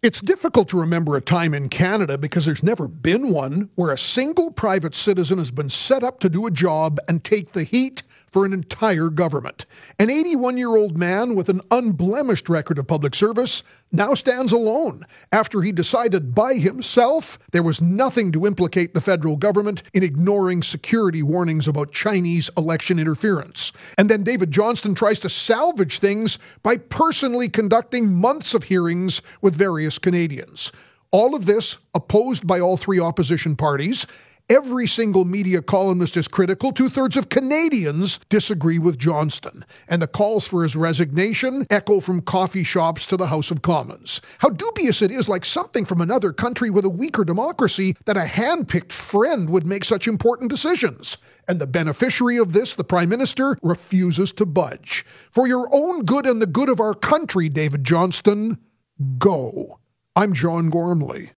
It's difficult to remember a time in Canada because there's never been one where a single private citizen has been set up to do a job and take the heat for an entire government. An 81 year old man with an unblemished record of public service now stands alone after he decided by himself there was nothing to implicate the federal government in ignoring security warnings about Chinese election interference. And then David Johnston tries to salvage things by personally conducting months of hearings with various Canadians. All of this opposed by all three opposition parties Every single media columnist is critical. Two thirds of Canadians disagree with Johnston. And the calls for his resignation echo from coffee shops to the House of Commons. How dubious it is, like something from another country with a weaker democracy, that a hand picked friend would make such important decisions. And the beneficiary of this, the Prime Minister, refuses to budge. For your own good and the good of our country, David Johnston, go. I'm John Gormley.